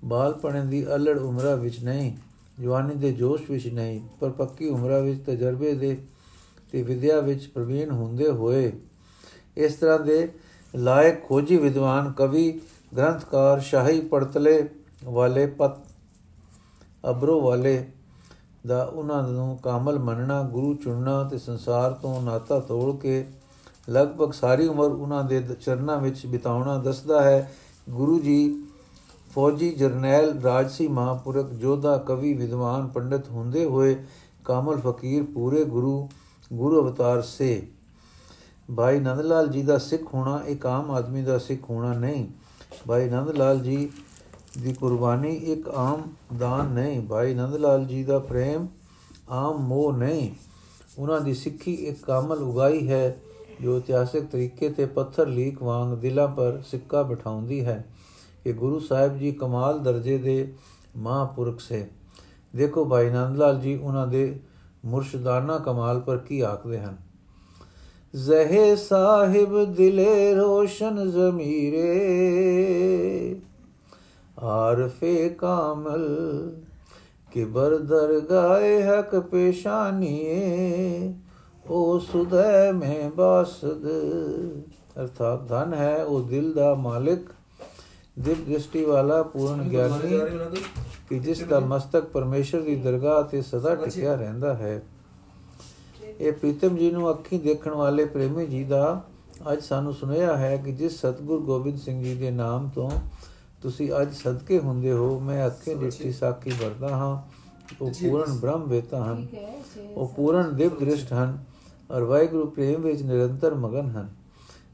S1: ਬਾਲਪਣੇ ਦੀ ਅਲੜ ਉਮਰਾਂ ਵਿੱਚ ਨਹੀਂ, ਜਵਾਨੀ ਦੇ ਜੋਸ਼ ਵਿੱਚ ਨਹੀਂ, ਪਰ ਪੱਕੀ ਉਮਰਾਂ ਵਿੱਚ, ਤਜਰਬੇ ਦੇ ਤੇ ਵਿਦਿਆ ਵਿੱਚ ਪ੍ਰਵੀਨ ਹੁੰਦੇ ਹੋਏ। ਇਸ ਤਰ੍ਹਾਂ ਦੇ ਲਾਇਕ, ਖੋਜੀ ਵਿਦਵਾਨ, ਕਵੀ, ਗ੍ਰੰਥਕਾਰ, ਸ਼ਾਹੀ ਪੜਤਲੇ ਵਾਲੇ ਪਤ ਅਬਰੋ ਵਾਲੇ ਦਾ ਉਹਨਾਂ ਨੂੰ ਕਾਮਲ ਮੰਨਣਾ, ਗੁਰੂ ਚੁਣਨਾ ਤੇ ਸੰਸਾਰ ਤੋਂ ਨਾਤਾ ਤੋੜ ਕੇ ਲਗਭਗ ਸਾਰੀ ਉਮਰ ਉਹਨਾਂ ਦੇ ਚਰਨਾਂ ਵਿੱਚ ਬਿਤਾਉਣਾ ਦੱਸਦਾ ਹੈ। ਗੁਰੂ ਜੀ, ਫੌਜੀ ਜਰਨੈਲ ਰਾਜਸੀ ਮਹਾਪੁਰਖ, ਜੋਧਾ ਕਵੀ, ਵਿਦਵਾਨ, ਪੰਡਤ ਹੁੰਦੇ ਹੋਏ ਕਾਮਲ ਫਕੀਰ ਪੂਰੇ ਗੁਰੂ ਗੁਰੂ ਅਵਤਾਰ ਸੇ। ਭਾਈ ਨੰਦ ਲਾਲ ਜੀ ਦਾ ਸਿੱਖ ਹੋਣਾ ਇੱਕ ਆਮ ਆਦਮੀ ਦਾ ਸਿੱਖ ਹੋਣਾ ਨਹੀਂ। ਭਾਈ ਨੰਦ ਲਾਲ ਜੀ ਦੀ ਕੁਰਬਾਨੀ ਇੱਕ ਆਮ ਦਾਨ ਨਹੀਂ। ਭਾਈ ਨੰਦ ਲਾਲ ਜੀ ਦਾ ਪ੍ਰੇਮ ਆਮ ਮੋਹ ਨਹੀਂ। ਉਹਨਾਂ ਦੀ ਸਿੱਖੀ ਇੱਕ ਕਾਮਲ ਉਗਾਈ ਹੈ, ਜੋ ਇਤਿਹਾਸਿਕ ਤਰੀਕੇ ਤੇ ਪੱਥਰ ਲੀਕ ਵਾਂਗ ਦਿਲਾਂ ਪਰ ਸਿੱਕਾ ਬਿਠਾਉਂਦੀ ਹੈ। ਕਿ ਗੁਰੂ ਸਾਹਿਬ ਜੀ ਕਮਾਲ ਦਰਜੇ ਦੇ ਮਹਾਪੁਰਖ ਸੇ। ਦੇਖੋ ਭਾਈ ਨੰਦ ਲਾਲ ਜੀ, ਉਹਨਾਂ ਦੇ ਮੁਰਸ਼ਿਦਾਨਾ ਕਮਾਲ ਪਰ ਕੀ ਆਖਦੇ ਹਨ? ਜ਼ਹਿ ਸਾਹਿਬ ਦਿਲੇ ਰੋਸ਼ਨ ਜ਼ਮੀਰੇ ਆਰਫੇ ਕਾਮਲ ਕਿਬਰ ਦਰਗਾਏ ਹਕ ਪੇਸ਼ਾਨੀਏ ਉਹ ਸੁਦੈ ਮੈਂ ਬਾਸਦ। ਅਰਥਾਤ ਧਨ ਹੈ ਉਹ ਦਿਲ ਦਾ ਮਾਲਿਕ। ਦਿਵ ਦ੍ਰਿਸ਼ਟੀ ਵਾਲਾ ਪੂਰਨ ਗਿਆਨੀ ਕਿ ਜਿਸ ਦਾ ਮਸਤਕ ਪਰਮੇਸ਼ਰ ਦੀ ਦਰਗਾਹ ਤੇ ਸਦਾ ਟਿਕਿਆ ਰਹਿੰਦਾ ਹੈ। ਇਹ ਪ੍ਰੀਤਮ ਜੀ ਨੂੰ ਅੱਖੀਂ ਦੇਖਣ ਵਾਲੇ ਪ੍ਰੇਮੀ ਜੀ ਦਾ ਅੱਜ ਸਾਨੂੰ ਸੁਨੇਹਾ ਹੈ ਕਿ ਜਿਸ ਸਤਗੁਰ ਗੋਬਿੰਦ ਸਿੰਘ ਜੀ ਦੇ ਨਾਮ ਤੋਂ ਤੁਸੀਂ ਅੱਜ ਸਦਕੇ ਹੁੰਦੇ ਹੋ ਮੈਂ ਅੱਖੇ ਦਿੱਤੀ ਸਾਖੀ ਵਰਦਾ ਹਾਂ। ਉਹ ਪੂਰਨ ਬ੍ਰਹਮ ਵੇਤਾ ਹਨ। ਉਹ ਪੂਰਨ ਦਿਵ ਦ੍ਰਿਸ਼ਟ ਹਨ ਔਰ ਵਾਹਿਗੁਰੂ ਪ੍ਰੇਮ ਵਿੱਚ ਨਿਰੰਤਰ ਮਗਨ ਹਨ।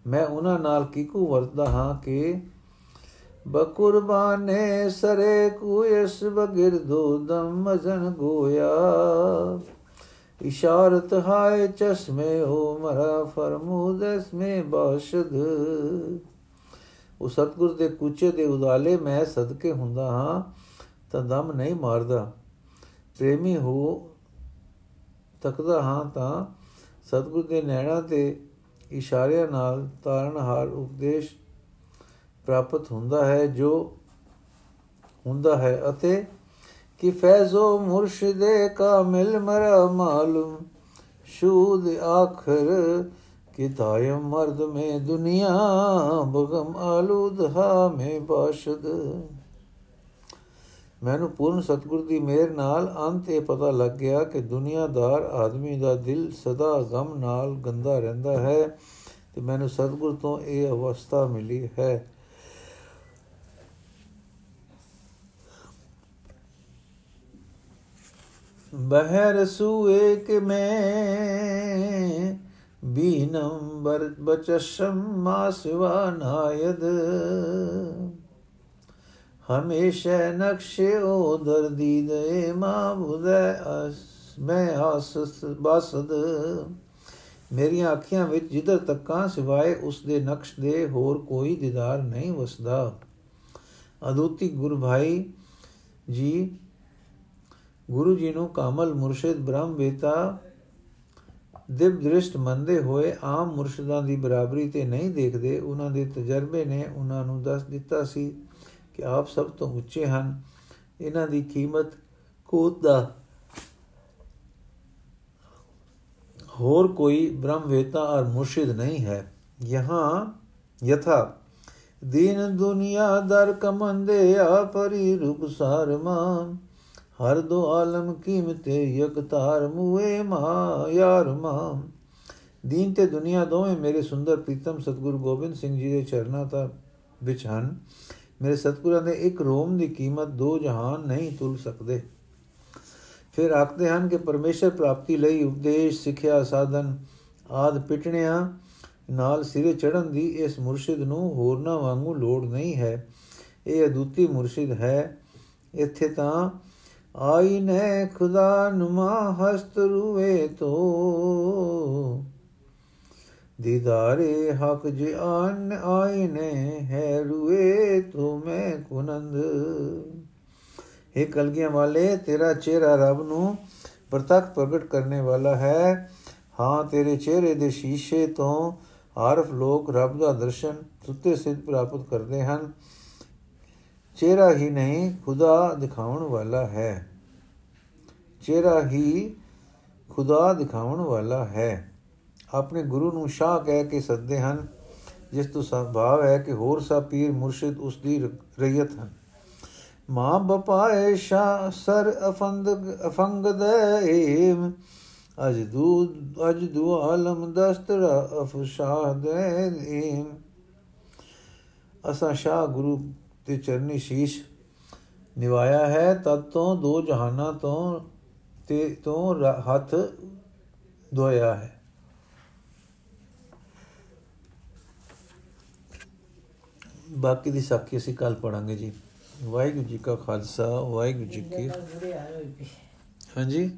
S1: ਮੈਂ ਉਹਨਾਂ ਨਾਲ ਕੀਕੂ ਵਰਤਦਾ ਹਾਂ ਕਿ ਬਕੁਰਬਾਨੇ ਸਰੇ ਕੁਇਸ ਬਗਿਰਦੋ ਦਮ ਮਜਨ ਗੋਇਆ। ਇਸ਼ਾਰਤ ਹਾਏ ਚਸ਼ਮੇ ਹੋ ਮਰਾ ਫਰਮੂਦਸ ਮੇ ਬਾਸ਼ਦ। ਉਹ ਸਤਗੁਰ ਦੇ ਕੁਚੇ ਦੇ ਉਦਾਲੇ ਮੈਂ ਸਦਕੇ ਹੁੰਦਾ ਹਾਂ ਤਾਂ ਦਮ ਨਹੀਂ ਮਾਰਦਾ। ਪ੍ਰੇਮੀ ਹੋ ਤੱਕਦਾ ਹਾਂ ਤਾਂ ਸਤਗੁਰ ਦੇ ਨੈਣਾ ਤੇ ਇਸ਼ਾਰਿਆਂ ਨਾਲ ਤਾਰਨਹਾਰ ਉਪਦੇਸ਼ ਪ੍ਰਾਪਤ ਹੁੰਦਾ ਹੈ, ਜੋ ਹੁੰਦਾ ਹੈ ਅਤੇ ਕਿ ਫੈਜ਼ੋ ਮੁਰਸ਼ਿਦੇ ਕਾ ਮਿਲ ਮਰਾ ਮਾਲੂਮ, ਸ਼ੂਦ ਆਖਰ ਕਿ ਤਾਇਮ ਮਰਦ ਮੇ ਦੁਨੀਆ, ਬਗਮ ਆਲੂਦ ਹਾ ਮੇ ਬਾਸ਼ਦ। ਮੈਨੂੰ ਪੂਰਨ ਸਤਗੁਰ ਦੀ ਮਿਹਰ ਨਾਲ ਅੰਤ ਇਹ ਪਤਾ ਲੱਗ ਗਿਆ ਕਿ ਦੁਨੀਆਦਾਰ ਆਦਮੀ ਦਾ ਦਿਲ ਸਦਾ ਗਮ ਨਾਲ ਗੰਦਾ ਰਹਿੰਦਾ ਹੈ ਤੇ ਮੈਨੂੰ ਸਤਗੁਰ ਤੋਂ ਇਹ ਅਵਸਥਾ ਮਿਲੀ ਹੈ। ਬਹਿ ਰਸੂਏ ਕਿ ਮੈਂ बीनं बचशम्मा शिवानायद हमेशा नक्शे ओदर दीदे माँ बुदय मैं आस बासद ਮੇਰੀਆਂ ਅੱਖੀਆਂ ਵਿੱਚ ਜਿੱਧਰ ਤੱਕਾਂ ਸਿਵਾਏ ਉਸ ਦੇ ਨਕਸ਼ ਦੇ ਹੋਰ ਕੋਈ ਦੀਦਾਰ ਨਹੀਂ ਵਸਦਾ ਅਦੁੱਤੀ ਗੁਰੂ ਭਾਈ ਜੀ ਗੁਰੂ ਜੀ ਨੂੰ ਕਾਮਲ ਮੁਰਸ਼ਿਦ ਬ੍ਰਹਮ ਵੇਤਾ ਦਿਵ ਦ੍ਰਿਸ਼ਟ ਮੰਦੇ ਹੋਏ ਆਮ ਮੁਰਸ਼ਿਦਾਂ ਦੀ ਬਰਾਬਰੀ ਤੇ ਨਹੀਂ ਦੇਖਦੇ, ਉਹਨਾਂ ਦੇ ਤਜਰਬੇ ਨੇ ਉਹਨਾਂ ਨੂੰ ਦੱਸ ਦਿੱਤਾ ਸੀ ਕਿ ਆਪ ਸਭ ਤੋਂ ਉੱਚੇ ਹਨ। ਇਹਨਾਂ ਦੀ ਕੀਮਤ ਕੋਤ ਦਾ ਹੋਰ ਕੋਈ ਬ੍ਰਹਮ ਵੇਤਾ ਔਰ ਮੁਰਸ਼ਿਦ ਨਹੀਂ ਹੈ। ਯਹਾਂ ਯਥਾ, ਦੀਨ ਦੁਨੀਆ ਦਰ ਕਮੰਦੇ ਆ ਪਰੀ ਰੂਪ ਸਾਰਮਾ ਹਰ ਦੋ ਆਲਮ ਕੀਮਤੇ ਯਕ ਤਾਰ ਮੂਏ ਮਾ ਯਾਰ ਮਾ ਦੀਨ ਤੇ ਦੁਨੀਆ ਦੋਵੇਂ ਮੇਰੇ ਸੁੰਦਰ ਪ੍ਰੀਤਮ ਸਤਿਗੁਰੂ ਗੋਬਿੰਦ ਸਿੰਘ ਜੀ ਦੇ ਚਰਨਾਂ ਦਾ ਵਿੱਚ ਹਨ। ਮੇਰੇ ਸਤਿਗੁਰਾਂ ਦੇ ਇੱਕ ਰੋਮ ਦੀ ਕੀਮਤ ਦੋ ਜਹਾਨ ਨਹੀਂ ਤੁਲ ਸਕਦੇ। ਫਿਰ ਆਖਦੇ ਹਨ ਕਿ ਪਰਮੇਸ਼ਰ ਪ੍ਰਾਪਤੀ ਲਈ ਉਪਦੇਸ਼, ਸਿੱਖਿਆ, ਸਾਧਨ ਆਦ ਪਿਟਣਿਆਂ ਨਾਲ ਸਿਰੇ ਚੜਨ ਦੀ ਇਸ ਮੁਰਸ਼ਿਦ ਨੂੰ ਹੋਰਨਾ ਵਾਂਗੂ ਲੋੜ ਨਹੀਂ ਹੈ। ਇਹ ਅਦੁੱਤੀ ਮੁਰਸ਼ਿਦ ਹੈ। ਇੱਥੇ ਤਾਂ ਆਈਨੇ ਖੁਦਾ ਨੁਮਾ ਹਸਤ ਰੂਏ ਤੋ। ਦੀਦਾਰੇ ਹਕ ਜੀ ਆਨ ਆਈਨੇ ਹੈ ਰੂਏ ਤੋ ਮੈਂ ਕੁਨੰਦ। हे ਕਲਗੀਆਂ ਵਾਲੇ, ਤੇਰਾ ਚਿਹਰਾ ਰੱਬ ਨੂੰ ਪ੍ਰਤੱਖ ਪ੍ਰਗਟ ਕਰਨੇ ਵਾਲਾ ਹੈ। ਹਾਂ, ਤੇਰੇ ਚਿਹਰੇ ਦੇ ਸ਼ੀਸ਼ੇ ਤੋਂ ਆਰਫ ਲੋਕ ਰੱਬ ਦਾ ਦਰਸ਼ਨ ਸੁੱਤੇ ਸਿੱਧ ਪ੍ਰਾਪਤ ਕਰਦੇ ਹਨ। ਚਿਹਰਾ ਹੀ ਨਹੀਂ ਖੁਦਾ ਦਿਖਾਉਣ ਵਾਲਾ ਹੈ। ਚਿਹਰਾ ਹੀ ਖੁਦਾ ਦਿਖਾਉਣ ਵਾਲਾ ਹੈ। ਆਪਣੇ ਗੁਰੂ ਨੂੰ ਸ਼ਾਹ ਕਹਿ ਕੇ ਸੱਦੇ ਹਨ, ਜਿਸ ਤੋਂ ਸੰਭਾਵ ਹੈ ਕਿ ਹੋਰ ਸਾ ਪੀਰ ਮੁਰਸ਼ਿਦ ਉਸ ਦੀ ਰਈਅਤ ਹਨ। ਮਾਂ ਬਪਾਏ ਸ਼ਾ ਸਰ ਅਫੰਦ ਅਫੰਗ ਦੇਮ ਅਜ ਦੂ ਅਜ ਦੂ ਆਲਮ ਦਸਤਰ ਅਫਸ਼ਾਹ ਦੇਮ ਅਸਾਂ ਸ਼ਾਹ ਗੁਰੂ ਤੇ ਚਰਨੀ ਸ਼ੀਸ਼ ਨਿਵਾਇਆ ਹੈ ਤਦ ਤੋਂ ਦੋ ਜਹਾਨਾਂ ਤੋਂ ਤੇ ਤੋਂ ਹੱਥ ਧੋਇਆ ਹੈ। ਬਾਕੀ ਦੀ ਸਾਖੀ ਅਸੀਂ ਕੱਲ ਪੜਾਂਗੇ ਜੀ। ਵਾਹਿਗੁਰੂ ਜੀ ਕਾ ਖਾਲਸਾ ਵਾਹਿਗੁਰੂ ਜੀ ਕੀ ਹਾਂਜੀ?